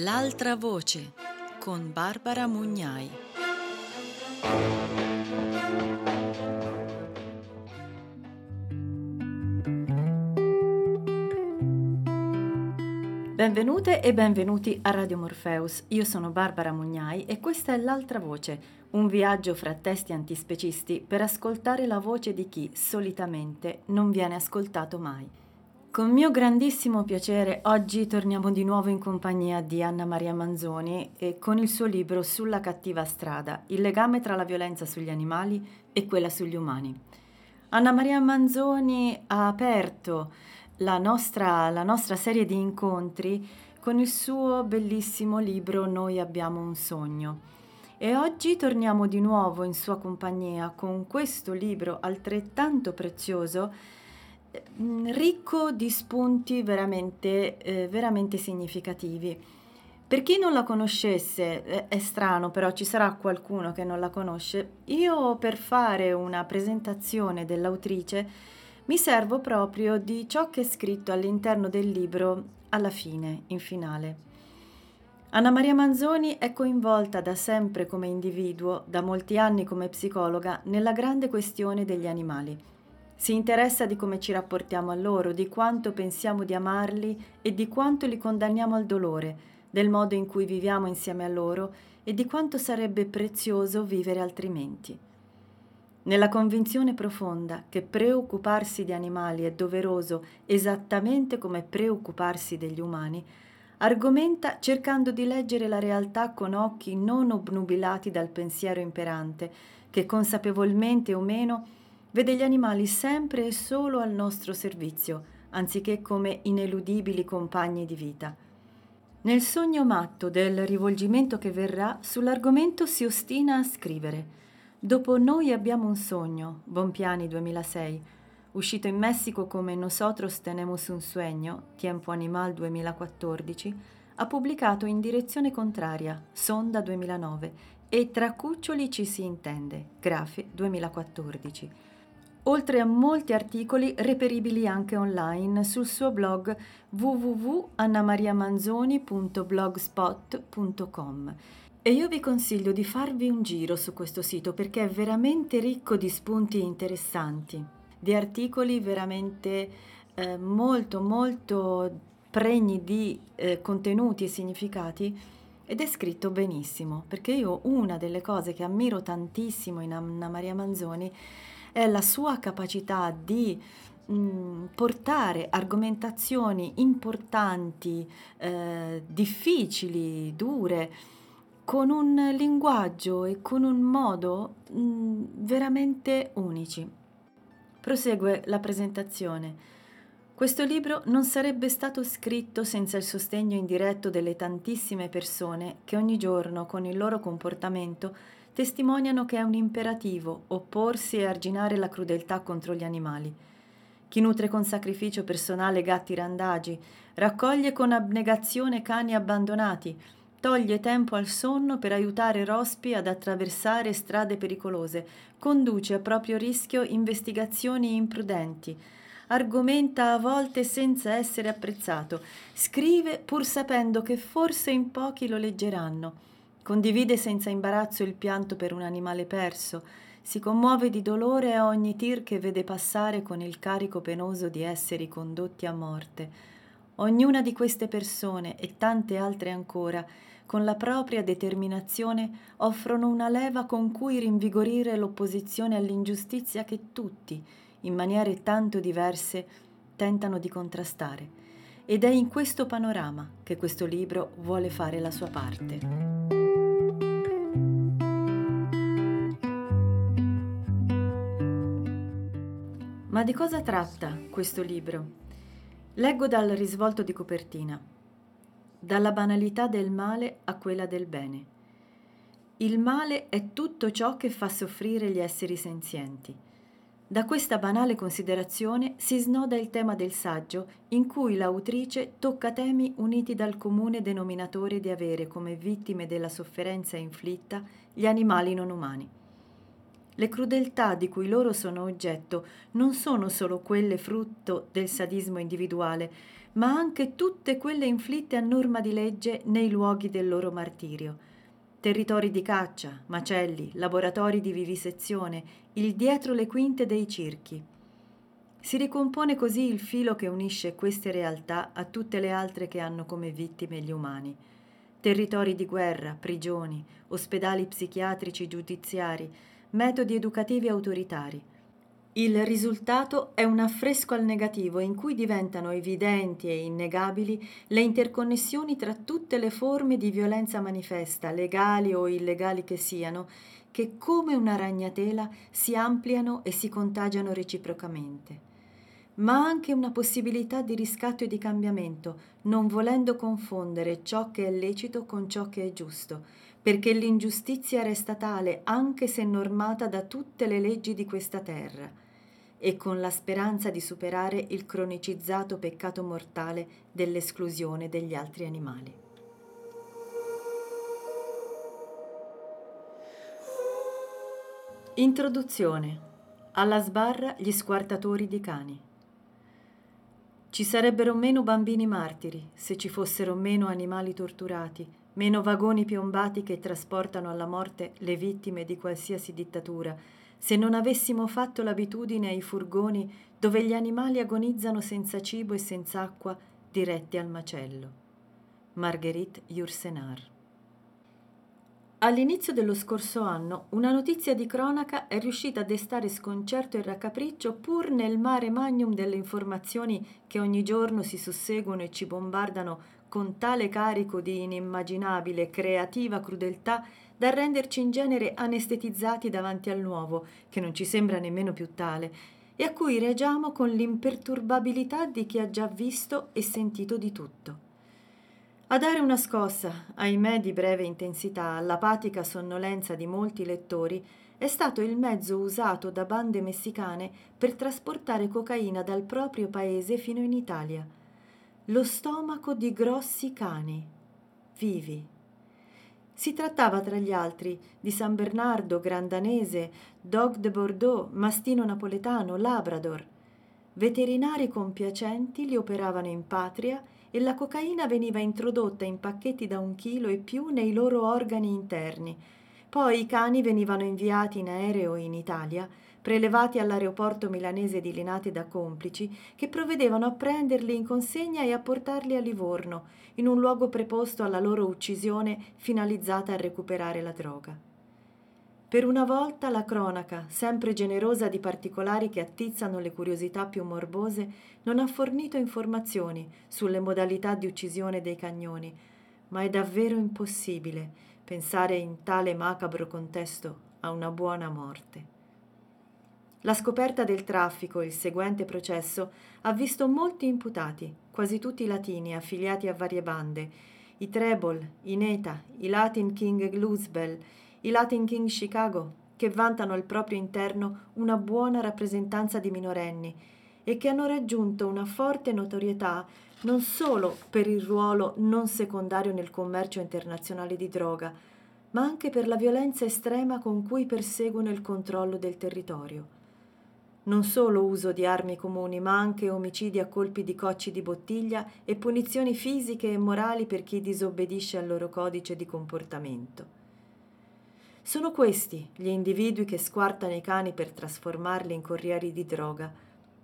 L'altra voce con Barbara Mugnai. Benvenute e benvenuti a Radio Morpheus. Io sono Barbara Mugnai e questa è L'altra voce, un viaggio fra testi antispecisti per ascoltare la voce di chi solitamente non viene ascoltato mai. Con mio grandissimo piacere oggi torniamo di nuovo in compagnia di Anna Maria Manzoni e con il suo libro Sulla cattiva strada, il legame tra la violenza sugli animali e quella sugli umani. Anna Maria Manzoni ha aperto la nostra, la nostra serie di incontri con il suo bellissimo libro Noi abbiamo un sogno. E oggi torniamo di nuovo in sua compagnia con questo libro altrettanto prezioso ricco di spunti veramente, eh, veramente significativi. Per chi non la conoscesse, è strano, però ci sarà qualcuno che non la conosce, io per fare una presentazione dell'autrice mi servo proprio di ciò che è scritto all'interno del libro alla fine, in finale. Anna Maria Manzoni è coinvolta da sempre come individuo, da molti anni come psicologa, nella grande questione degli animali. Si interessa di come ci rapportiamo a loro, di quanto pensiamo di amarli e di quanto li condanniamo al dolore, del modo in cui viviamo insieme a loro e di quanto sarebbe prezioso vivere altrimenti. Nella convinzione profonda che preoccuparsi di animali è doveroso esattamente come preoccuparsi degli umani, argomenta cercando di leggere la realtà con occhi non obnubilati dal pensiero imperante, che consapevolmente o meno vede gli animali sempre e solo al nostro servizio, anziché come ineludibili compagni di vita. Nel sogno matto del rivolgimento che verrà, sull'argomento si ostina a scrivere. Dopo Noi abbiamo un sogno, Bonpiani 2006, uscito in Messico come Nosotros tenemos un sueño, Tiempo Animal 2014, ha pubblicato in direzione contraria, Sonda 2009, e Tra cuccioli ci si intende, Grafe 2014 oltre a molti articoli reperibili anche online sul suo blog www.annamariamanzoni.blogspot.com. E io vi consiglio di farvi un giro su questo sito perché è veramente ricco di spunti interessanti, di articoli veramente eh, molto molto pregni di eh, contenuti e significati ed è scritto benissimo perché io una delle cose che ammiro tantissimo in Anna Maria Manzoni è la sua capacità di mm, portare argomentazioni importanti, eh, difficili, dure, con un linguaggio e con un modo mh, mm, veramente unici. Prosegue la presentazione. Questo libro non sarebbe stato scritto senza il sostegno indiretto delle tantissime persone che ogni giorno con il loro comportamento testimoniano che è un imperativo opporsi e arginare la crudeltà contro gli animali. Chi nutre con sacrificio personale gatti randagi, raccoglie con abnegazione cani abbandonati, toglie tempo al sonno per aiutare rospi ad attraversare strade pericolose, conduce a proprio rischio investigazioni imprudenti, argomenta a volte senza essere apprezzato, scrive pur sapendo che forse in pochi lo leggeranno condivide senza imbarazzo il pianto per un animale perso, si commuove di dolore a ogni tir che vede passare con il carico penoso di esseri condotti a morte. Ognuna di queste persone e tante altre ancora, con la propria determinazione, offrono una leva con cui rinvigorire l'opposizione all'ingiustizia che tutti, in maniere tanto diverse, tentano di contrastare. Ed è in questo panorama che questo libro vuole fare la sua parte. Ma di cosa tratta questo libro? Leggo dal risvolto di copertina. Dalla banalità del male a quella del bene. Il male è tutto ciò che fa soffrire gli esseri senzienti. Da questa banale considerazione si snoda il tema del saggio, in cui l'autrice tocca temi uniti dal comune denominatore di avere come vittime della sofferenza inflitta gli animali non umani. Le crudeltà di cui loro sono oggetto non sono solo quelle frutto del sadismo individuale, ma anche tutte quelle inflitte a norma di legge nei luoghi del loro martirio. Territori di caccia, macelli, laboratori di vivisezione, il dietro le quinte dei circhi. Si ricompone così il filo che unisce queste realtà a tutte le altre che hanno come vittime gli umani. Territori di guerra, prigioni, ospedali psichiatrici giudiziari, metodi educativi autoritari. Il risultato è un affresco al negativo in cui diventano evidenti e innegabili le interconnessioni tra tutte le forme di violenza manifesta, legali o illegali che siano, che come una ragnatela si ampliano e si contagiano reciprocamente. Ma anche una possibilità di riscatto e di cambiamento, non volendo confondere ciò che è lecito con ciò che è giusto, perché l'ingiustizia resta tale anche se normata da tutte le leggi di questa terra, e con la speranza di superare il cronicizzato peccato mortale dell'esclusione degli altri animali. Introduzione. Alla sbarra gli squartatori di cani. Ci sarebbero meno bambini martiri se ci fossero meno animali torturati, meno vagoni piombati che trasportano alla morte le vittime di qualsiasi dittatura, se non avessimo fatto l'abitudine ai furgoni dove gli animali agonizzano senza cibo e senza acqua diretti al macello. Marguerite Yourcenar All'inizio dello scorso anno una notizia di cronaca è riuscita a destare sconcerto e raccapriccio pur nel mare magnum delle informazioni che ogni giorno si susseguono e ci bombardano con tale carico di inimmaginabile creativa crudeltà da renderci in genere anestetizzati davanti al nuovo, che non ci sembra nemmeno più tale, e a cui reagiamo con l'imperturbabilità di chi ha già visto e sentito di tutto. A dare una scossa, ahimè di breve intensità, all'apatica sonnolenza di molti lettori è stato il mezzo usato da bande messicane per trasportare cocaina dal proprio paese fino in Italia lo stomaco di grossi cani, vivi. Si trattava tra gli altri di San Bernardo, Grandanese, Dog de Bordeaux, Mastino Napoletano, Labrador. Veterinari compiacenti li operavano in patria e la cocaina veniva introdotta in pacchetti da un chilo e più nei loro organi interni. Poi i cani venivano inviati in aereo in Italia prelevati all'aeroporto milanese di Linate da complici, che provvedevano a prenderli in consegna e a portarli a Livorno, in un luogo preposto alla loro uccisione finalizzata a recuperare la droga. Per una volta la cronaca, sempre generosa di particolari che attizzano le curiosità più morbose, non ha fornito informazioni sulle modalità di uccisione dei cagnoni, ma è davvero impossibile pensare in tale macabro contesto a una buona morte. La scoperta del traffico e il seguente processo ha visto molti imputati, quasi tutti latini affiliati a varie bande, i Treble, i Neta, i Latin King Bluesbell, i Latin King Chicago, che vantano al proprio interno una buona rappresentanza di minorenni e che hanno raggiunto una forte notorietà non solo per il ruolo non secondario nel commercio internazionale di droga, ma anche per la violenza estrema con cui perseguono il controllo del territorio non solo uso di armi comuni, ma anche omicidi a colpi di cocci di bottiglia e punizioni fisiche e morali per chi disobbedisce al loro codice di comportamento. Sono questi gli individui che squartano i cani per trasformarli in corrieri di droga.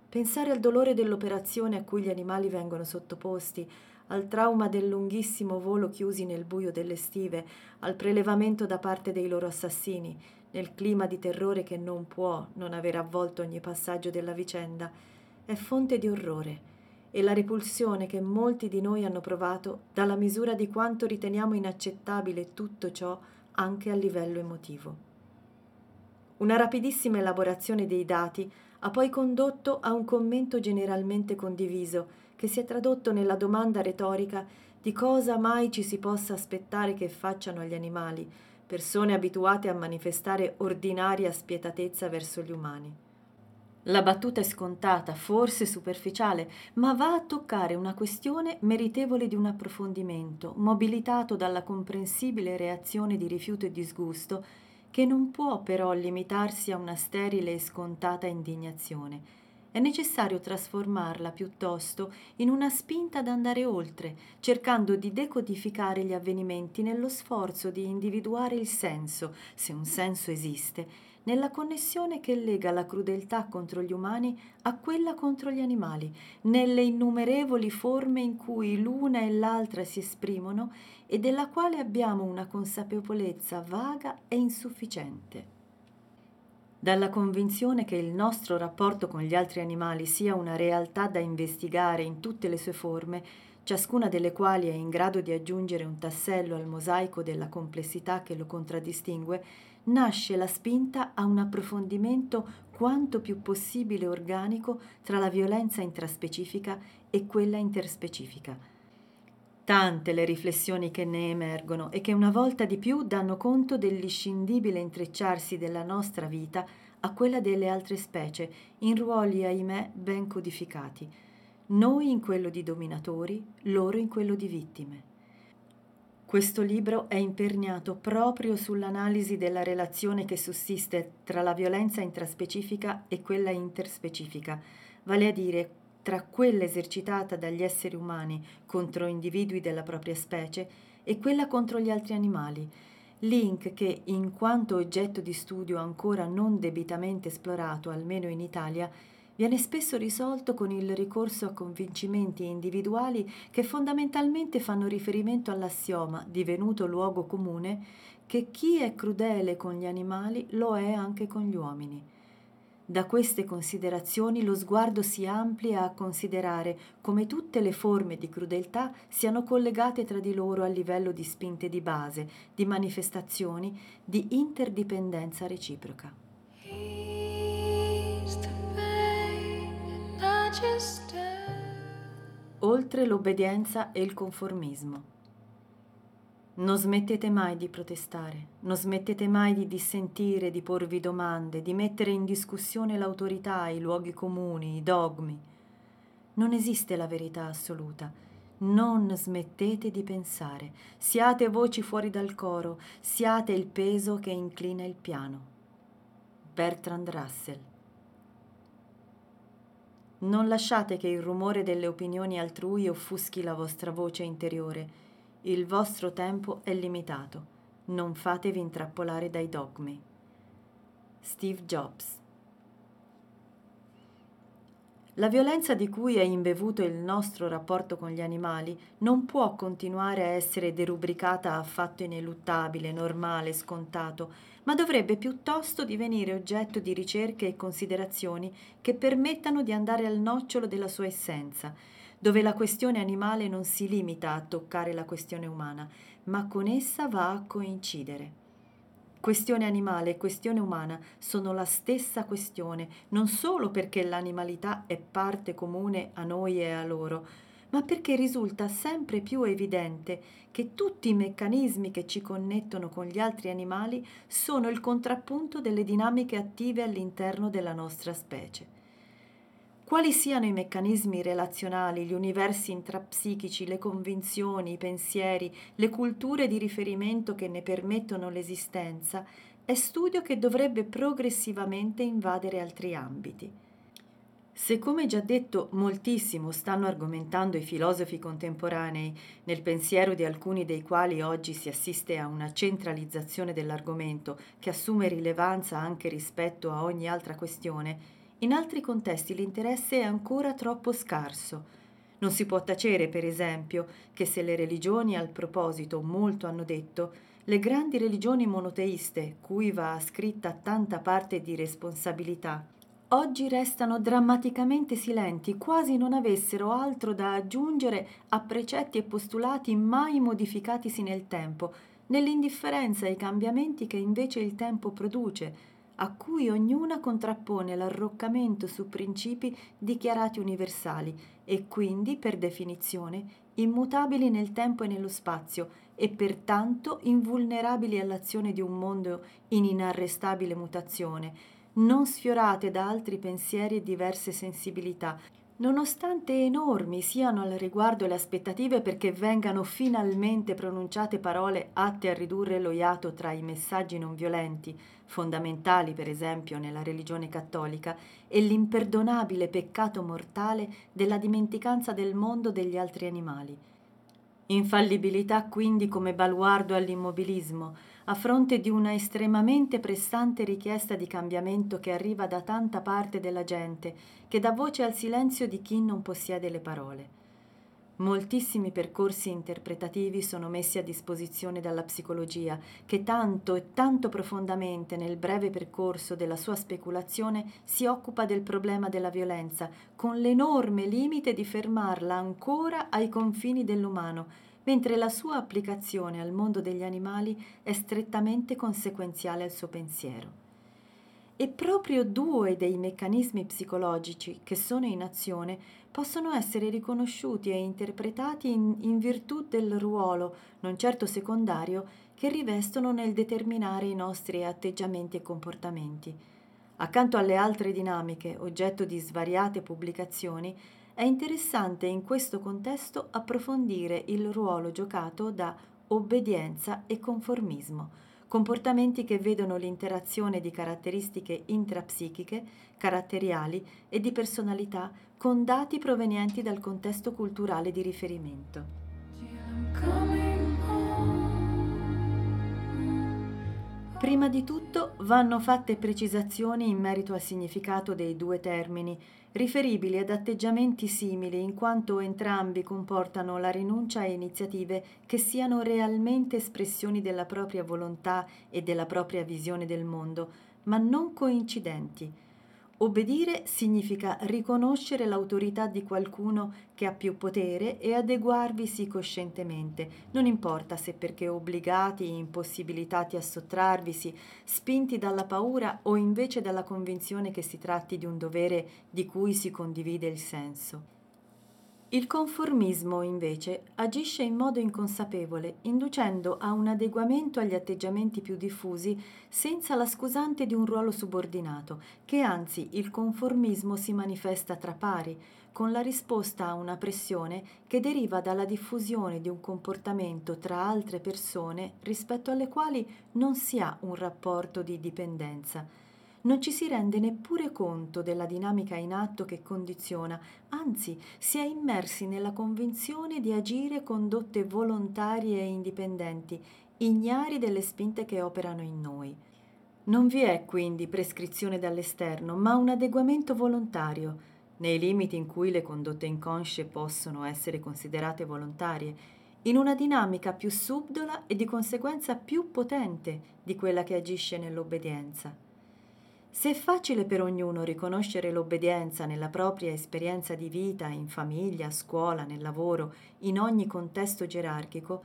Pensare al dolore dell'operazione a cui gli animali vengono sottoposti, al trauma del lunghissimo volo chiusi nel buio delle stive, al prelevamento da parte dei loro assassini, nel clima di terrore che non può non aver avvolto ogni passaggio della vicenda, è fonte di orrore e la repulsione che molti di noi hanno provato dà la misura di quanto riteniamo inaccettabile tutto ciò anche a livello emotivo. Una rapidissima elaborazione dei dati ha poi condotto a un commento generalmente condiviso che si è tradotto nella domanda retorica di cosa mai ci si possa aspettare che facciano agli animali, persone abituate a manifestare ordinaria spietatezza verso gli umani. La battuta è scontata, forse superficiale, ma va a toccare una questione meritevole di un approfondimento, mobilitato dalla comprensibile reazione di rifiuto e disgusto che non può però limitarsi a una sterile e scontata indignazione. È necessario trasformarla piuttosto in una spinta ad andare oltre, cercando di decodificare gli avvenimenti nello sforzo di individuare il senso, se un senso esiste, nella connessione che lega la crudeltà contro gli umani a quella contro gli animali, nelle innumerevoli forme in cui l'una e l'altra si esprimono e della quale abbiamo una consapevolezza vaga e insufficiente. Dalla convinzione che il nostro rapporto con gli altri animali sia una realtà da investigare in tutte le sue forme, ciascuna delle quali è in grado di aggiungere un tassello al mosaico della complessità che lo contraddistingue, nasce la spinta a un approfondimento quanto più possibile organico tra la violenza intraspecifica e quella interspecifica. Tante le riflessioni che ne emergono e che una volta di più danno conto dell'iscindibile intrecciarsi della nostra vita a quella delle altre specie, in ruoli, ahimè, ben codificati. Noi in quello di dominatori, loro in quello di vittime. Questo libro è imperniato proprio sull'analisi della relazione che sussiste tra la violenza intraspecifica e quella interspecifica, vale a dire tra quella esercitata dagli esseri umani contro individui della propria specie e quella contro gli altri animali, link che, in quanto oggetto di studio ancora non debitamente esplorato, almeno in Italia, viene spesso risolto con il ricorso a convincimenti individuali che fondamentalmente fanno riferimento all'assioma, divenuto luogo comune, che chi è crudele con gli animali lo è anche con gli uomini. Da queste considerazioni lo sguardo si amplia a considerare come tutte le forme di crudeltà siano collegate tra di loro a livello di spinte di base, di manifestazioni, di interdipendenza reciproca. Oltre l'obbedienza e il conformismo. Non smettete mai di protestare, non smettete mai di dissentire, di porvi domande, di mettere in discussione l'autorità, i luoghi comuni, i dogmi. Non esiste la verità assoluta. Non smettete di pensare. Siate voci fuori dal coro, siate il peso che inclina il piano. Bertrand Russell non lasciate che il rumore delle opinioni altrui offuschi la vostra voce interiore. Il vostro tempo è limitato. Non fatevi intrappolare dai dogmi. Steve Jobs la violenza di cui è imbevuto il nostro rapporto con gli animali non può continuare a essere derubricata a fatto ineluttabile, normale, scontato, ma dovrebbe piuttosto divenire oggetto di ricerche e considerazioni che permettano di andare al nocciolo della sua essenza, dove la questione animale non si limita a toccare la questione umana, ma con essa va a coincidere. Questione animale e questione umana sono la stessa questione, non solo perché l'animalità è parte comune a noi e a loro, ma perché risulta sempre più evidente che tutti i meccanismi che ci connettono con gli altri animali sono il contrappunto delle dinamiche attive all'interno della nostra specie. Quali siano i meccanismi relazionali, gli universi intrapsichici, le convinzioni, i pensieri, le culture di riferimento che ne permettono l'esistenza, è studio che dovrebbe progressivamente invadere altri ambiti. Se come già detto moltissimo stanno argomentando i filosofi contemporanei, nel pensiero di alcuni dei quali oggi si assiste a una centralizzazione dell'argomento che assume rilevanza anche rispetto a ogni altra questione, in altri contesti l'interesse è ancora troppo scarso. Non si può tacere, per esempio, che se le religioni al proposito molto hanno detto, le grandi religioni monoteiste, cui va ascritta tanta parte di responsabilità, oggi restano drammaticamente silenti, quasi non avessero altro da aggiungere a precetti e postulati mai modificatisi nel tempo, nell'indifferenza ai cambiamenti che invece il tempo produce, a cui ognuna contrappone l'arroccamento su principi dichiarati universali e quindi, per definizione, immutabili nel tempo e nello spazio e pertanto invulnerabili all'azione di un mondo in inarrestabile mutazione, non sfiorate da altri pensieri e diverse sensibilità, Nonostante enormi siano al riguardo le aspettative perché vengano finalmente pronunciate parole atte a ridurre lo iato tra i messaggi non violenti, fondamentali per esempio nella religione cattolica, e l'imperdonabile peccato mortale della dimenticanza del mondo degli altri animali. Infallibilità quindi come baluardo all'immobilismo, a fronte di una estremamente pressante richiesta di cambiamento che arriva da tanta parte della gente, che dà voce al silenzio di chi non possiede le parole. Moltissimi percorsi interpretativi sono messi a disposizione dalla psicologia, che tanto e tanto profondamente nel breve percorso della sua speculazione si occupa del problema della violenza, con l'enorme limite di fermarla ancora ai confini dell'umano, mentre la sua applicazione al mondo degli animali è strettamente conseguenziale al suo pensiero. E proprio due dei meccanismi psicologici che sono in azione possono essere riconosciuti e interpretati in, in, virtù del ruolo, non certo secondario, che rivestono nel determinare i nostri atteggiamenti e comportamenti. Accanto alle altre dinamiche, oggetto di svariate pubblicazioni, è interessante in questo contesto approfondire il ruolo giocato da obbedienza e conformismo, comportamenti che vedono l'interazione di caratteristiche intrapsichiche, caratteriali e di personalità con dati provenienti dal contesto culturale di riferimento. Prima di tutto vanno fatte precisazioni in merito al significato dei due termini, riferibili ad atteggiamenti simili in quanto entrambi comportano la rinuncia a iniziative che siano realmente espressioni della propria volontà e della propria visione del mondo, ma non coincidenti Obbedire significa riconoscere l'autorità di qualcuno che ha più potere e adeguarvisi coscientemente, non importa se perché obbligati, impossibilitati a sottrarvisi, spinti dalla paura o invece dalla convinzione che si tratti di un dovere di cui si condivide il senso. Il conformismo, invece, agisce in modo inconsapevole, inducendo a un adeguamento agli atteggiamenti più diffusi senza la scusante di un ruolo subordinato, che anzi il conformismo si manifesta tra pari, con la risposta a una pressione che deriva dalla diffusione di un comportamento tra altre persone rispetto alle quali non si ha un rapporto di dipendenza non ci si rende neppure conto della dinamica in atto che condiziona, anzi si è immersi nella convinzione di agire condotte volontarie e indipendenti, ignari delle spinte che operano in noi. Non vi è quindi prescrizione dall'esterno, ma un adeguamento volontario, nei limiti in cui le condotte inconsce possono essere considerate volontarie, in una dinamica più subdola e di conseguenza più potente di quella che agisce nell'obbedienza. Se è facile per ognuno riconoscere l'obbedienza nella propria esperienza di vita, in famiglia, a scuola, nel lavoro, in ogni contesto gerarchico,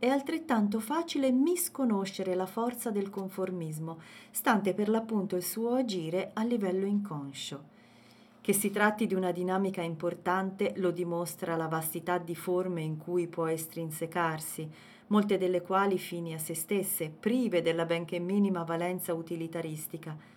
è altrettanto facile misconoscere la forza del conformismo, stante per l'appunto il suo agire a livello inconscio. Che si tratti di una dinamica importante lo dimostra la vastità di forme in cui può estrinsecarsi, molte delle quali fini a se stesse, prive della benché minima valenza utilitaristica,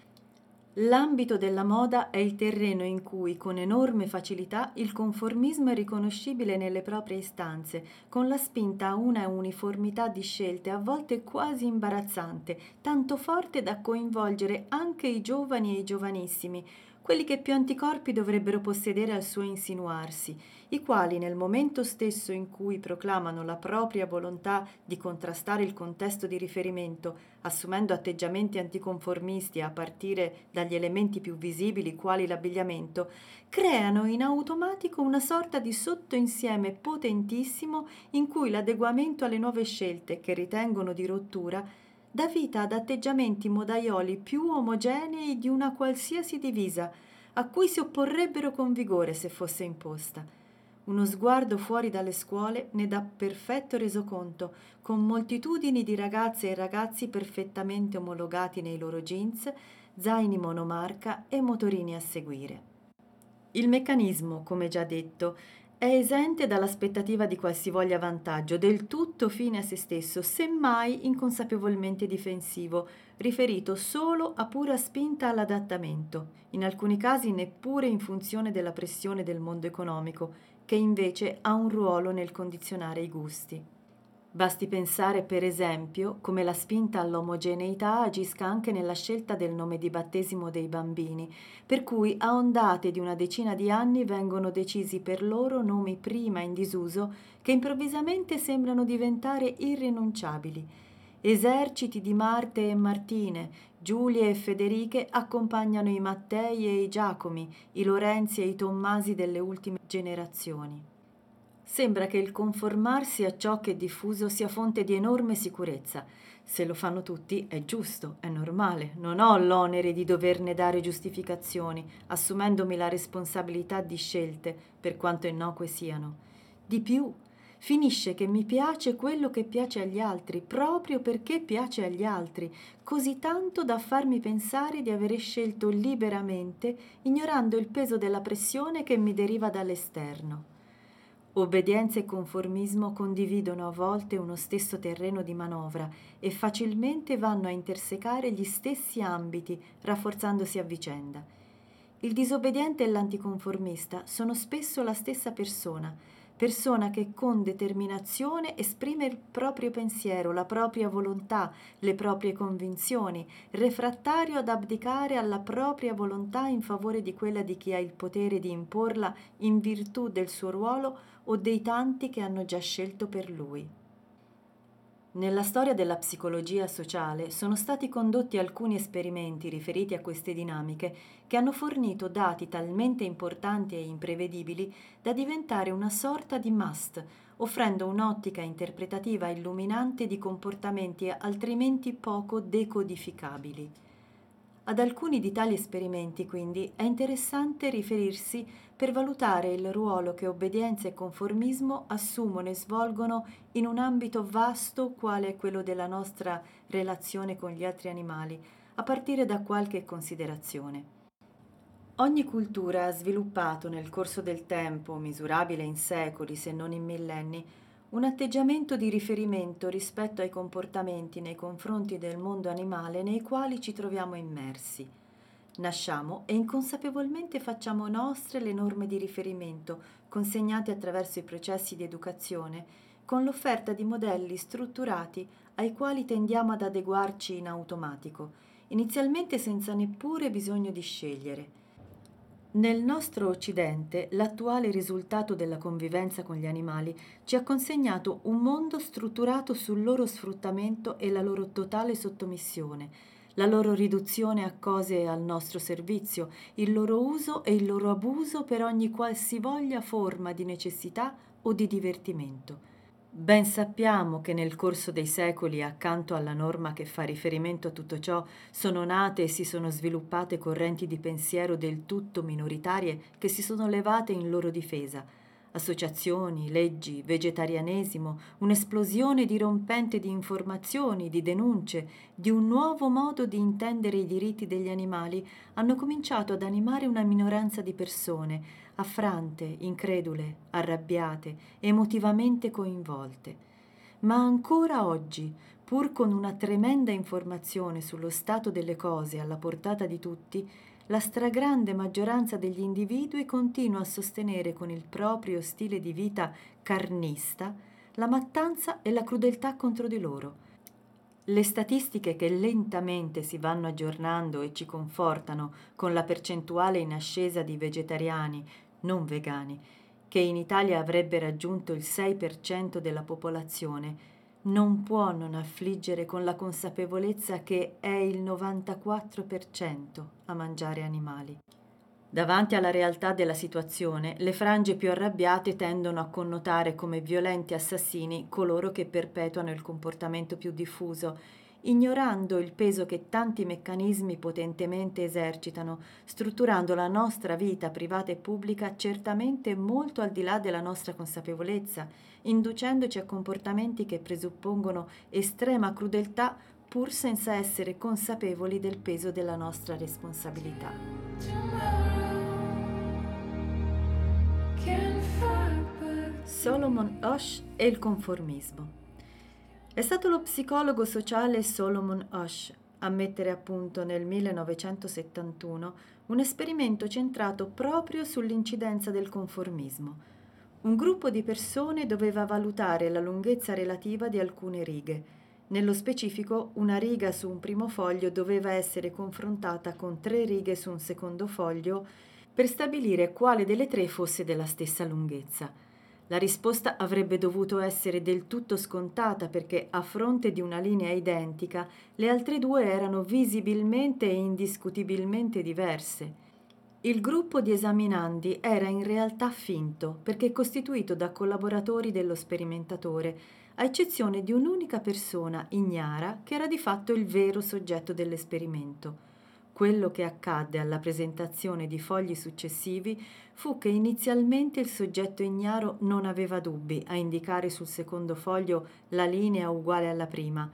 L'ambito della moda è il terreno in cui con enorme facilità il conformismo è riconoscibile nelle proprie istanze, con la spinta a una uniformità di scelte a volte quasi imbarazzante, tanto forte da coinvolgere anche i giovani e i giovanissimi, quelli che più anticorpi dovrebbero possedere al suo insinuarsi, i quali nel momento stesso in cui proclamano la propria volontà di contrastare il contesto di riferimento, assumendo atteggiamenti anticonformisti a partire dagli elementi più visibili quali l'abbigliamento, creano in automatico una sorta di sottoinsieme potentissimo in cui l'adeguamento alle nuove scelte che ritengono di rottura dà vita ad atteggiamenti modaioli più omogenei di una qualsiasi divisa, a cui si opporrebbero con vigore se fosse imposta. Uno sguardo fuori dalle scuole ne dà perfetto resoconto, con moltitudini di ragazze e ragazzi perfettamente omologati nei loro jeans, zaini monomarca e motorini a seguire. Il meccanismo, come già detto, è esente dall'aspettativa di qualsivoglia vantaggio, del tutto fine a se stesso, semmai inconsapevolmente difensivo, riferito solo a pura spinta all'adattamento, in alcuni casi neppure in funzione della pressione del mondo economico, che invece ha un ruolo nel condizionare i gusti. Basti pensare, per esempio, come la spinta all'omogeneità agisca anche nella scelta del nome di battesimo dei bambini, per cui a ondate di una decina di anni vengono decisi per loro nomi prima in disuso che improvvisamente sembrano diventare irrinunciabili. Eserciti di Marte e Martine, Giulie e Federiche accompagnano i Mattei e i Giacomi, i Lorenzi e i Tommasi delle ultime generazioni. Sembra che il conformarsi a ciò che è diffuso sia fonte di enorme sicurezza. Se lo fanno tutti è giusto, è normale, non ho l'onere di doverne dare giustificazioni, assumendomi la responsabilità di scelte, per quanto innocue siano. Di più, finisce che mi piace quello che piace agli altri, proprio perché piace agli altri, così tanto da farmi pensare di avere scelto liberamente, ignorando il peso della pressione che mi deriva dall'esterno. Obbedienza e conformismo condividono a volte uno stesso terreno di manovra e facilmente vanno a intersecare gli stessi ambiti, rafforzandosi a vicenda. Il disobbediente e l'anticonformista sono spesso la stessa persona, persona che con determinazione esprime il proprio pensiero, la propria volontà, le proprie convinzioni, refrattario ad abdicare alla propria volontà in favore di quella di chi ha il potere di imporla in virtù del suo ruolo o dei tanti che hanno già scelto per lui. Nella storia della psicologia sociale sono stati condotti alcuni esperimenti riferiti a queste dinamiche che hanno fornito dati talmente importanti e imprevedibili da diventare una sorta di must, offrendo un'ottica interpretativa illuminante di comportamenti altrimenti poco decodificabili. Ad alcuni di tali esperimenti, quindi, è interessante riferirsi per valutare il ruolo che obbedienza e conformismo assumono e svolgono in un ambito vasto quale quello della nostra relazione con gli altri animali, a partire da qualche considerazione. Ogni cultura ha sviluppato nel corso del tempo, misurabile in secoli se non in millenni, un atteggiamento di riferimento rispetto ai comportamenti nei confronti del mondo animale nei quali ci troviamo immersi. Nasciamo e inconsapevolmente facciamo nostre le norme di riferimento consegnate attraverso i processi di educazione, con l'offerta di modelli strutturati ai quali tendiamo ad adeguarci in automatico, inizialmente senza neppure bisogno di scegliere. Nel nostro Occidente l'attuale risultato della convivenza con gli animali ci ha consegnato un mondo strutturato sul loro sfruttamento e la loro totale sottomissione, la loro riduzione a cose al nostro servizio, il loro uso e il loro abuso per ogni qualsivoglia forma di necessità o di divertimento. Ben sappiamo che nel corso dei secoli, accanto alla norma che fa riferimento a tutto ciò, sono nate e si sono sviluppate correnti di pensiero del tutto minoritarie che si sono levate in loro difesa, associazioni, leggi, vegetarianesimo, un'esplosione dirompente di informazioni, di denunce, di un nuovo modo di intendere i diritti degli animali, hanno cominciato ad animare una minoranza di persone, affrante, incredule, arrabbiate, emotivamente coinvolte. Ma ancora oggi, pur con una tremenda informazione sullo stato delle cose alla portata di tutti, la stragrande maggioranza degli individui continua a sostenere con il proprio stile di vita carnista la mattanza e la crudeltà contro di loro. Le statistiche che lentamente si vanno aggiornando e ci confortano con la percentuale in ascesa di vegetariani, non vegani, che in Italia avrebbe raggiunto il 6% della popolazione, non può non affliggere con la consapevolezza che è il 94% a mangiare animali. Davanti alla realtà della situazione, le frange più arrabbiate tendono a connotare come violenti assassini coloro che perpetuano il comportamento più diffuso ignorando il peso che tanti meccanismi potentemente esercitano, strutturando la nostra vita privata e pubblica certamente molto al di là della nostra consapevolezza, inducendoci a comportamenti che presuppongono estrema crudeltà pur senza essere consapevoli del peso della nostra responsabilità. Solomon Osh e il conformismo. È stato lo psicologo sociale Solomon Osh a mettere a punto nel 1971 un esperimento centrato proprio sull'incidenza del conformismo. Un gruppo di persone doveva valutare la lunghezza relativa di alcune righe. Nello specifico, una riga su un primo foglio doveva essere confrontata con tre righe su un secondo foglio per stabilire quale delle tre fosse della stessa lunghezza. La risposta avrebbe dovuto essere del tutto scontata perché a fronte di una linea identica le altre due erano visibilmente e indiscutibilmente diverse. Il gruppo di esaminandi era in realtà finto perché costituito da collaboratori dello sperimentatore, a eccezione di un'unica persona ignara che era di fatto il vero soggetto dell'esperimento. Quello che accadde alla presentazione di fogli successivi fu che inizialmente il soggetto ignaro non aveva dubbi a indicare sul secondo foglio la linea uguale alla prima,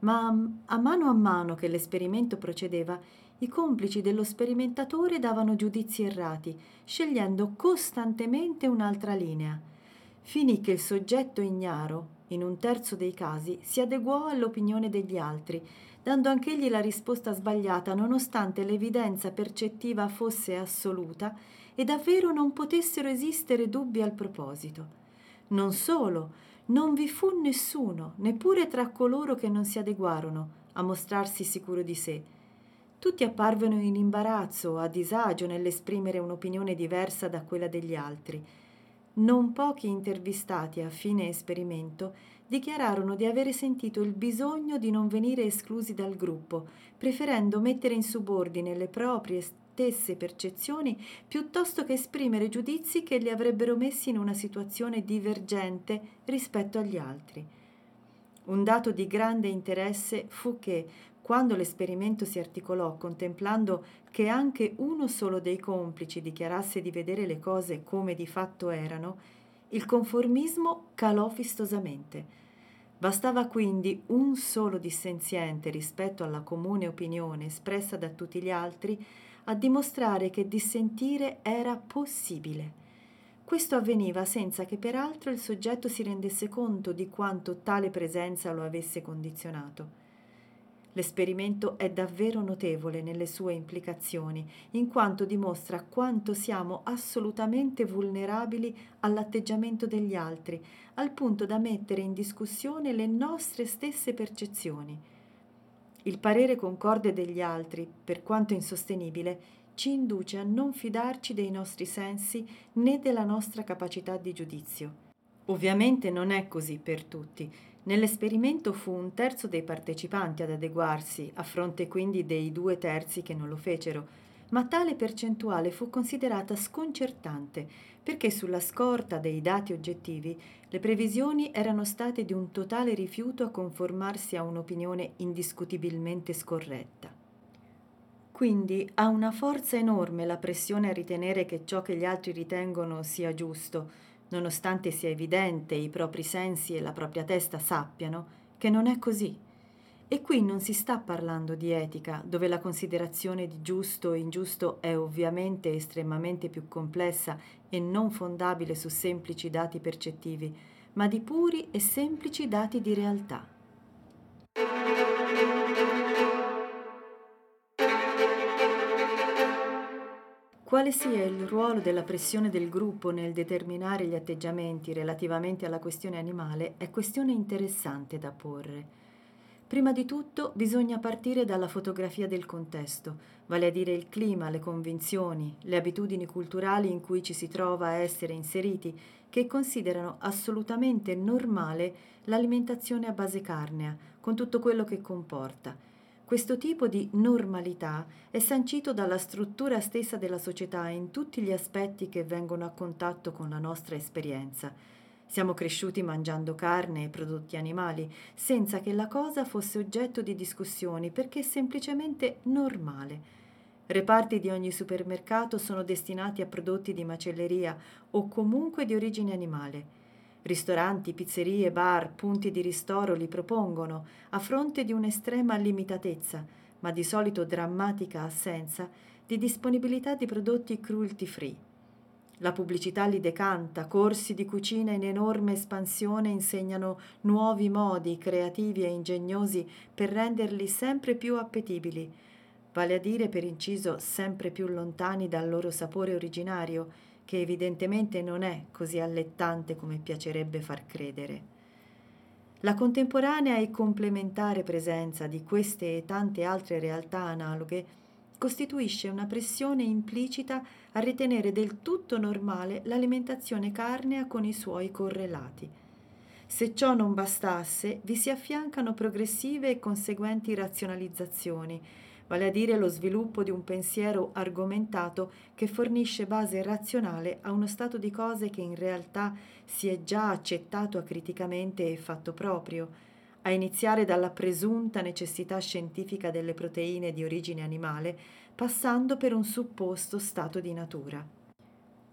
ma a mano a mano che l'esperimento procedeva, i complici dello sperimentatore davano giudizi errati, scegliendo costantemente un'altra linea. Finì che il soggetto ignaro, in un terzo dei casi, si adeguò all'opinione degli altri dando anch'egli la risposta sbagliata, nonostante l'evidenza percettiva fosse assoluta e davvero non potessero esistere dubbi al proposito. Non solo, non vi fu nessuno, neppure tra coloro che non si adeguarono, a mostrarsi sicuro di sé. Tutti apparvero in imbarazzo o a disagio nell'esprimere un'opinione diversa da quella degli altri. Non pochi intervistati a fine esperimento dichiararono di avere sentito il bisogno di non venire esclusi dal gruppo, preferendo mettere in subordine le proprie stesse percezioni piuttosto che esprimere giudizi che li avrebbero messi in una situazione divergente rispetto agli altri. Un dato di grande interesse fu che, quando l'esperimento si articolò contemplando che anche uno solo dei complici dichiarasse di vedere le cose come di fatto erano, il conformismo calò fistosamente. Bastava quindi un solo dissenziente rispetto alla comune opinione espressa da tutti gli altri a dimostrare che dissentire era possibile. Questo avveniva senza che peraltro il soggetto si rendesse conto di quanto tale presenza lo avesse condizionato. L'esperimento è davvero notevole nelle sue implicazioni, in quanto dimostra quanto siamo assolutamente vulnerabili all'atteggiamento degli altri, al punto da mettere in discussione le nostre stesse percezioni. Il parere concorde degli altri, per quanto insostenibile, ci induce a non fidarci dei nostri sensi né della nostra capacità di giudizio. Ovviamente non è così per tutti, Nell'esperimento fu un terzo dei partecipanti ad adeguarsi, a fronte quindi dei due terzi che non lo fecero, ma tale percentuale fu considerata sconcertante perché sulla scorta dei dati oggettivi le previsioni erano state di un totale rifiuto a conformarsi a un'opinione indiscutibilmente scorretta. Quindi ha una forza enorme la pressione a ritenere che ciò che gli altri ritengono sia giusto, nonostante sia evidente i propri sensi e la propria testa sappiano che non è così. E qui non si sta parlando di etica, dove la considerazione di giusto e ingiusto è ovviamente estremamente più complessa e non fondabile su semplici dati percettivi, ma di puri e semplici dati di realtà. Quale sia il ruolo della pressione del gruppo nel determinare gli atteggiamenti relativamente alla questione animale è questione interessante da porre. Prima di tutto bisogna partire dalla fotografia del contesto, vale a dire il clima, le convinzioni, le abitudini culturali in cui ci si trova a essere inseriti, che considerano assolutamente normale l'alimentazione a base carnea, con tutto quello che comporta questo tipo di normalità è sancito dalla struttura stessa della società in tutti gli aspetti che vengono a contatto con la nostra esperienza. Siamo cresciuti mangiando carne e prodotti animali, senza che la cosa fosse oggetto di discussioni, perché è semplicemente normale. Reparti di ogni supermercato sono destinati a prodotti di macelleria o comunque di origine animale. Ristoranti, pizzerie, bar, punti di ristoro li propongono a fronte di un'estrema limitatezza, ma di solito drammatica assenza, di disponibilità di prodotti cruelty free. La pubblicità li decanta, corsi di cucina in enorme espansione insegnano nuovi modi creativi e ingegnosi per renderli sempre più appetibili, vale a dire per inciso sempre più lontani dal loro sapore originario, che evidentemente non è così allettante come piacerebbe far credere. La contemporanea e complementare presenza di queste e tante altre realtà analoghe costituisce una pressione implicita a ritenere del tutto normale l'alimentazione carnea con i suoi correlati. Se ciò non bastasse, vi si affiancano progressive e conseguenti razionalizzazioni, vale a dire lo sviluppo di un pensiero argomentato che fornisce base razionale a uno stato di cose che in realtà si è già accettato acriticamente e fatto proprio, a iniziare dalla presunta necessità scientifica delle proteine di origine animale, passando per un supposto stato di natura.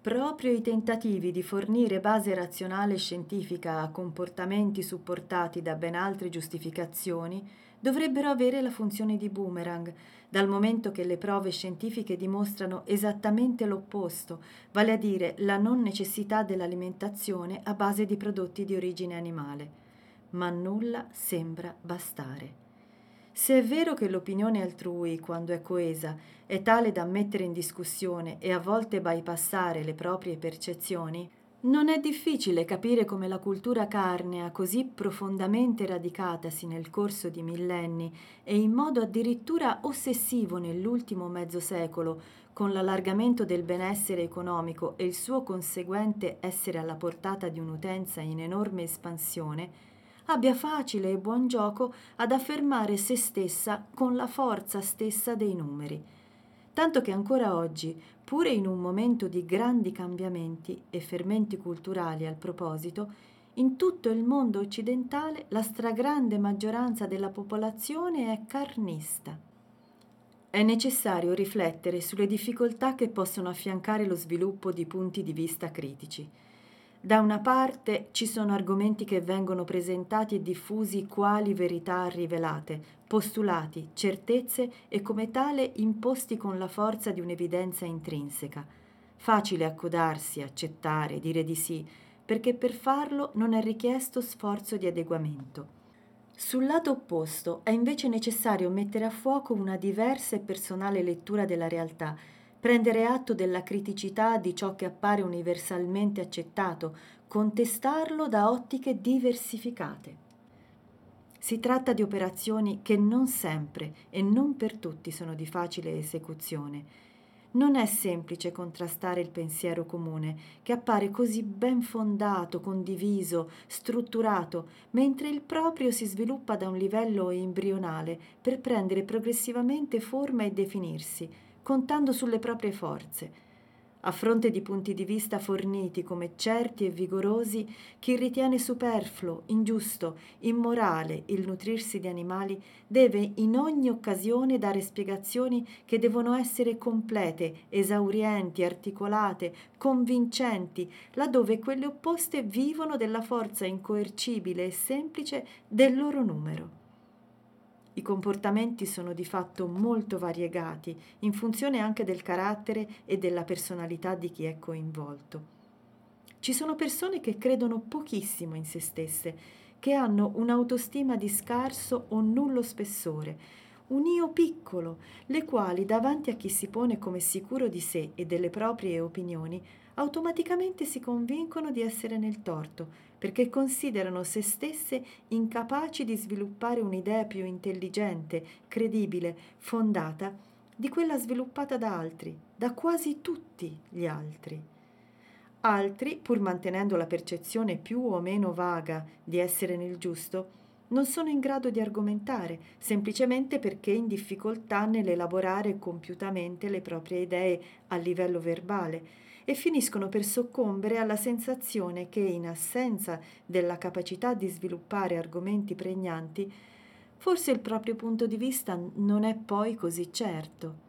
Proprio i tentativi di fornire base razionale e scientifica a comportamenti supportati da ben altre giustificazioni dovrebbero avere la funzione di boomerang, dal momento che le prove scientifiche dimostrano esattamente l'opposto, vale a dire la non necessità dell'alimentazione a base di prodotti di origine animale ma nulla sembra bastare. Se è vero che l'opinione altrui, quando è coesa, è tale da mettere in discussione e a volte bypassare le proprie percezioni, non è difficile capire come la cultura carnea, così profondamente radicatasi nel corso di millenni e in modo addirittura ossessivo nell'ultimo mezzo secolo, con l'allargamento del benessere economico e il suo conseguente essere alla portata di un'utenza in enorme espansione, abbia facile e buon gioco ad affermare se stessa con la forza stessa dei numeri. Tanto che ancora oggi, pure in un momento di grandi cambiamenti e fermenti culturali al proposito, in tutto il mondo occidentale la stragrande maggioranza della popolazione è carnista. È necessario riflettere sulle difficoltà che possono affiancare lo sviluppo di punti di vista critici. Da una parte ci sono argomenti che vengono presentati e diffusi quali verità rivelate, postulati, certezze e come tale imposti con la forza di un'evidenza intrinseca. Facile accodarsi, accettare, dire di sì, perché per farlo non è richiesto sforzo di adeguamento. Sul lato opposto è invece necessario mettere a fuoco una diversa e personale lettura della realtà prendere atto della criticità di ciò che appare universalmente accettato, contestarlo da ottiche diversificate. Si tratta di operazioni che non sempre e non per tutti sono di facile esecuzione. Non è semplice contrastare il pensiero comune, che appare così ben fondato, condiviso, strutturato, mentre il proprio si sviluppa da un livello embrionale per prendere progressivamente forma e definirsi, contando sulle proprie forze. A fronte di punti di vista forniti come certi e vigorosi, chi ritiene superfluo, ingiusto, immorale il nutrirsi di animali deve in ogni occasione dare spiegazioni che devono essere complete, esaurienti, articolate, convincenti, laddove quelle opposte vivono della forza incoercibile e semplice del loro numero. I comportamenti sono di fatto molto variegati, in funzione anche del carattere e della personalità di chi è coinvolto. Ci sono persone che credono pochissimo in se stesse, che hanno un'autostima di scarso o nullo spessore, un io piccolo, le quali davanti a chi si pone come sicuro di sé e delle proprie opinioni, automaticamente si convincono di essere nel torto, perché considerano se stesse incapaci di sviluppare un'idea più intelligente, credibile, fondata di quella sviluppata da altri, da quasi tutti gli altri. Altri, pur mantenendo la percezione più o meno vaga di essere nel giusto, non sono in grado di argomentare, semplicemente perché in difficoltà nell'elaborare compiutamente le proprie idee a livello verbale e finiscono per soccombere alla sensazione che in assenza della capacità di sviluppare argomenti pregnanti, forse il proprio punto di vista non è poi così certo.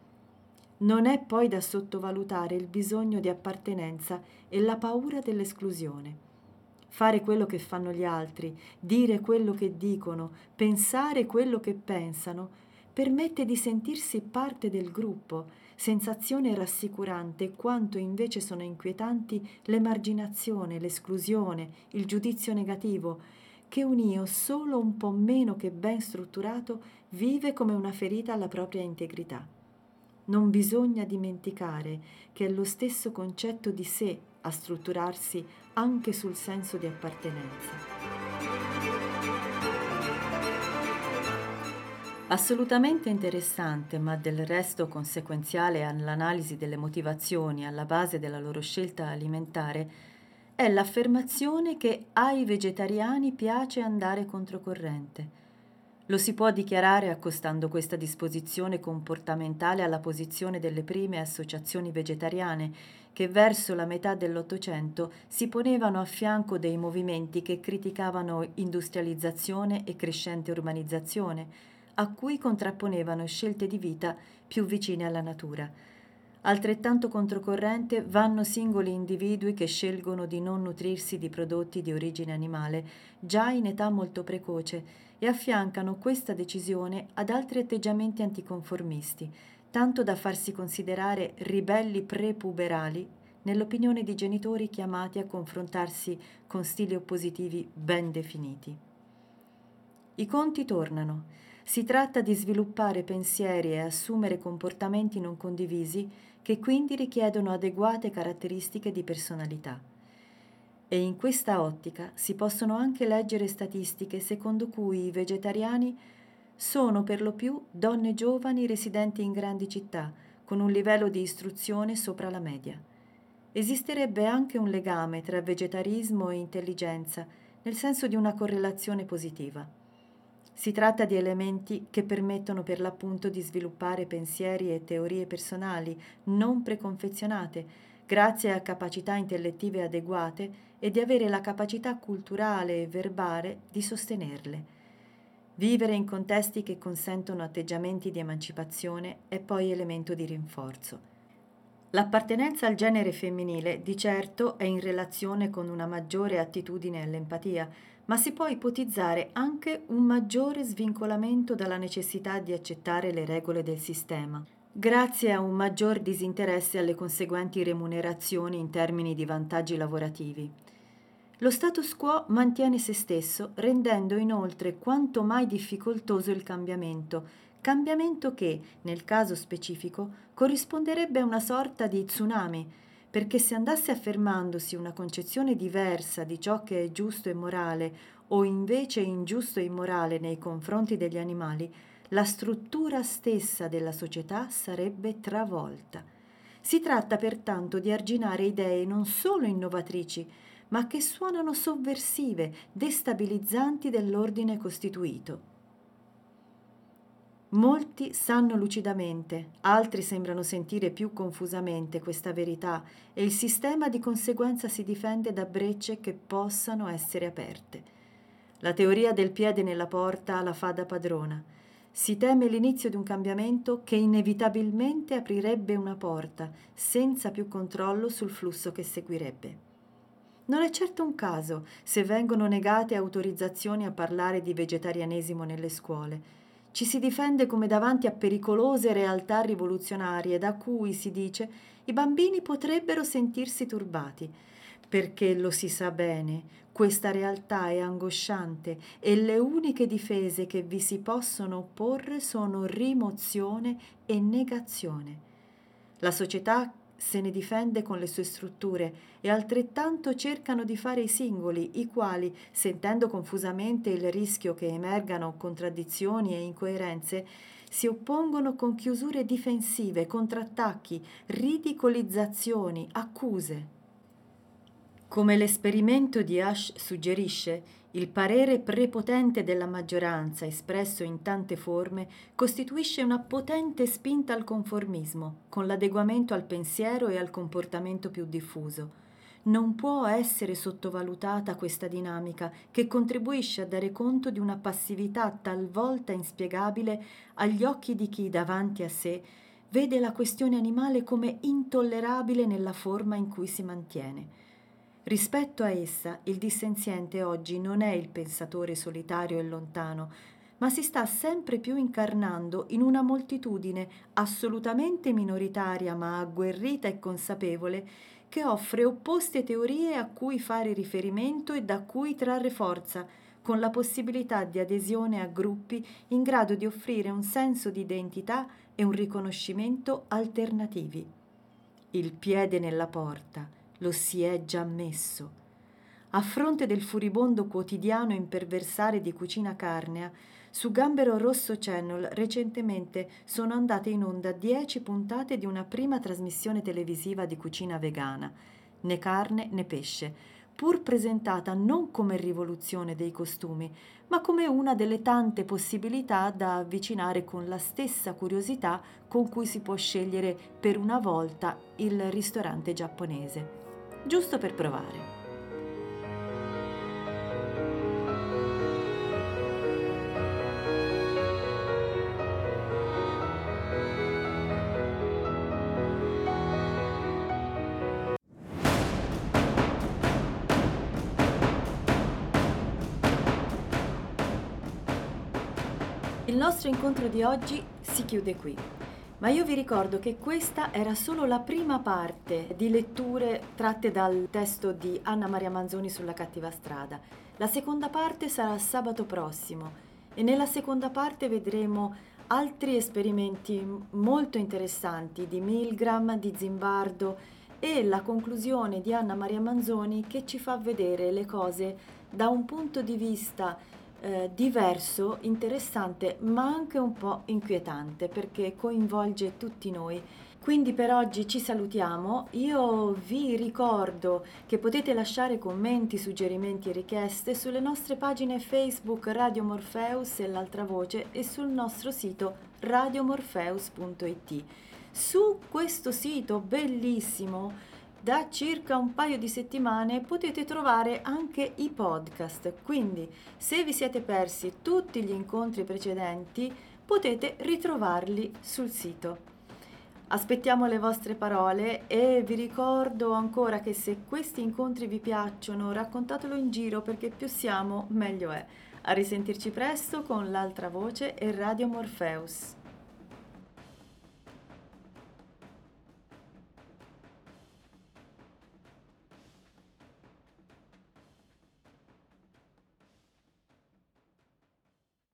Non è poi da sottovalutare il bisogno di appartenenza e la paura dell'esclusione. Fare quello che fanno gli altri, dire quello che dicono, pensare quello che pensano, permette di sentirsi parte del gruppo, sensazione rassicurante quanto invece sono inquietanti l'emarginazione, l'esclusione, il giudizio negativo, che un io solo un po' meno che ben strutturato vive come una ferita alla propria integrità. Non bisogna dimenticare che è lo stesso concetto di sé a strutturarsi anche sul senso di appartenenza. Assolutamente interessante, ma del resto conseguenziale all'analisi delle motivazioni alla base della loro scelta alimentare, è l'affermazione che ai vegetariani piace andare controcorrente. Lo si può dichiarare accostando questa disposizione comportamentale alla posizione delle prime associazioni vegetariane, che verso la metà dell'Ottocento si ponevano a fianco dei movimenti che criticavano industrializzazione e crescente urbanizzazione, a cui contrapponevano scelte di vita più vicine alla natura. Altrettanto controcorrente vanno singoli individui che scelgono di non nutrirsi di prodotti di origine animale già in età molto precoce e affiancano questa decisione ad altri atteggiamenti anticonformisti, tanto da farsi considerare ribelli prepuberali nell'opinione di genitori chiamati a confrontarsi con stili oppositivi ben definiti. I conti tornano si tratta di sviluppare pensieri e assumere comportamenti non condivisi che quindi richiedono adeguate caratteristiche di personalità. E in questa ottica si possono anche leggere statistiche secondo cui i vegetariani sono per lo più donne giovani residenti in grandi città, con un livello di istruzione sopra la media. Esisterebbe anche un legame tra vegetarismo e intelligenza, nel senso di una correlazione positiva. Si tratta di elementi che permettono per l'appunto di sviluppare pensieri e teorie personali non preconfezionate, grazie a capacità intellettive adeguate e di avere la capacità culturale e verbale di sostenerle. Vivere in contesti che consentono atteggiamenti di emancipazione è poi elemento di rinforzo. L'appartenenza al genere femminile di certo è in relazione con una maggiore attitudine all'empatia, ma si può ipotizzare anche un maggiore svincolamento dalla necessità di accettare le regole del sistema, grazie a un maggior disinteresse alle conseguenti remunerazioni in termini di vantaggi lavorativi. Lo status quo mantiene se stesso, rendendo inoltre quanto mai difficoltoso il cambiamento, cambiamento che, nel caso specifico, corrisponderebbe a una sorta di tsunami, perché se andasse affermandosi una concezione diversa di ciò che è giusto e morale, o invece ingiusto e immorale nei confronti degli animali, la struttura stessa della società sarebbe travolta. Si tratta pertanto di arginare idee non solo innovatrici, ma che suonano sovversive, destabilizzanti dell'ordine costituito. Molti sanno lucidamente, altri sembrano sentire più confusamente questa verità e il sistema di conseguenza si difende da brecce che possano essere aperte. La teoria del piede nella porta la fa da padrona. Si teme l'inizio di un cambiamento che inevitabilmente aprirebbe una porta, senza più controllo sul flusso che seguirebbe. Non è certo un caso se vengono negate autorizzazioni a parlare di vegetarianesimo nelle scuole ci si difende come davanti a pericolose realtà rivoluzionarie da cui, si dice, i bambini potrebbero sentirsi turbati, perché lo si sa bene, questa realtà è angosciante e le uniche difese che vi si possono opporre sono rimozione e negazione. La società se ne difende con le sue strutture e altrettanto cercano di fare i singoli, i quali, sentendo confusamente il rischio che emergano contraddizioni e incoerenze, si oppongono con chiusure difensive, contrattacchi, ridicolizzazioni, accuse. Come l'esperimento di Ash suggerisce, il parere prepotente della maggioranza, espresso in tante forme, costituisce una potente spinta al conformismo, con l'adeguamento al pensiero e al comportamento più diffuso. Non può essere sottovalutata questa dinamica che contribuisce a dare conto di una passività talvolta inspiegabile agli occhi di chi davanti a sé vede la questione animale come intollerabile nella forma in cui si mantiene Rispetto a essa, il dissenziente oggi non è il pensatore solitario e lontano, ma si sta sempre più incarnando in una moltitudine assolutamente minoritaria ma agguerrita e consapevole che offre opposte teorie a cui fare riferimento e da cui trarre forza, con la possibilità di adesione a gruppi in grado di offrire un senso di identità e un riconoscimento alternativi. Il piede nella porta lo si è già messo. A fronte del furibondo quotidiano imperversare di cucina carnea, su Gambero Rosso Channel recentemente sono andate in onda dieci puntate di una prima trasmissione televisiva di cucina vegana, né carne né pesce, pur presentata non come rivoluzione dei costumi, ma come una delle tante possibilità da avvicinare con la stessa curiosità con cui si può scegliere per una volta il ristorante giapponese. Giusto per provare. Il nostro incontro di oggi si chiude qui, ma io vi ricordo che questa era solo la prima parte di letture tratte dal testo di Anna Maria Manzoni sulla cattiva strada. La seconda parte sarà sabato prossimo e nella seconda parte vedremo altri esperimenti molto interessanti di Milgram, di Zimbardo e la conclusione di Anna Maria Manzoni che ci fa vedere le cose da un punto di vista eh, diverso, interessante, ma anche un po' inquietante perché coinvolge tutti noi. Quindi per oggi ci salutiamo, io vi ricordo che potete lasciare commenti, suggerimenti e richieste sulle nostre pagine Facebook Radio Morpheus e l'altra voce e sul nostro sito radiomorpheus.it. Su questo sito bellissimo da circa un paio di settimane potete trovare anche i podcast, quindi se vi siete persi tutti gli incontri precedenti potete ritrovarli sul sito. Aspettiamo le vostre parole e vi ricordo ancora che se questi incontri vi piacciono raccontatelo in giro perché più siamo meglio è. A risentirci presto con l'altra voce e Radio Morpheus.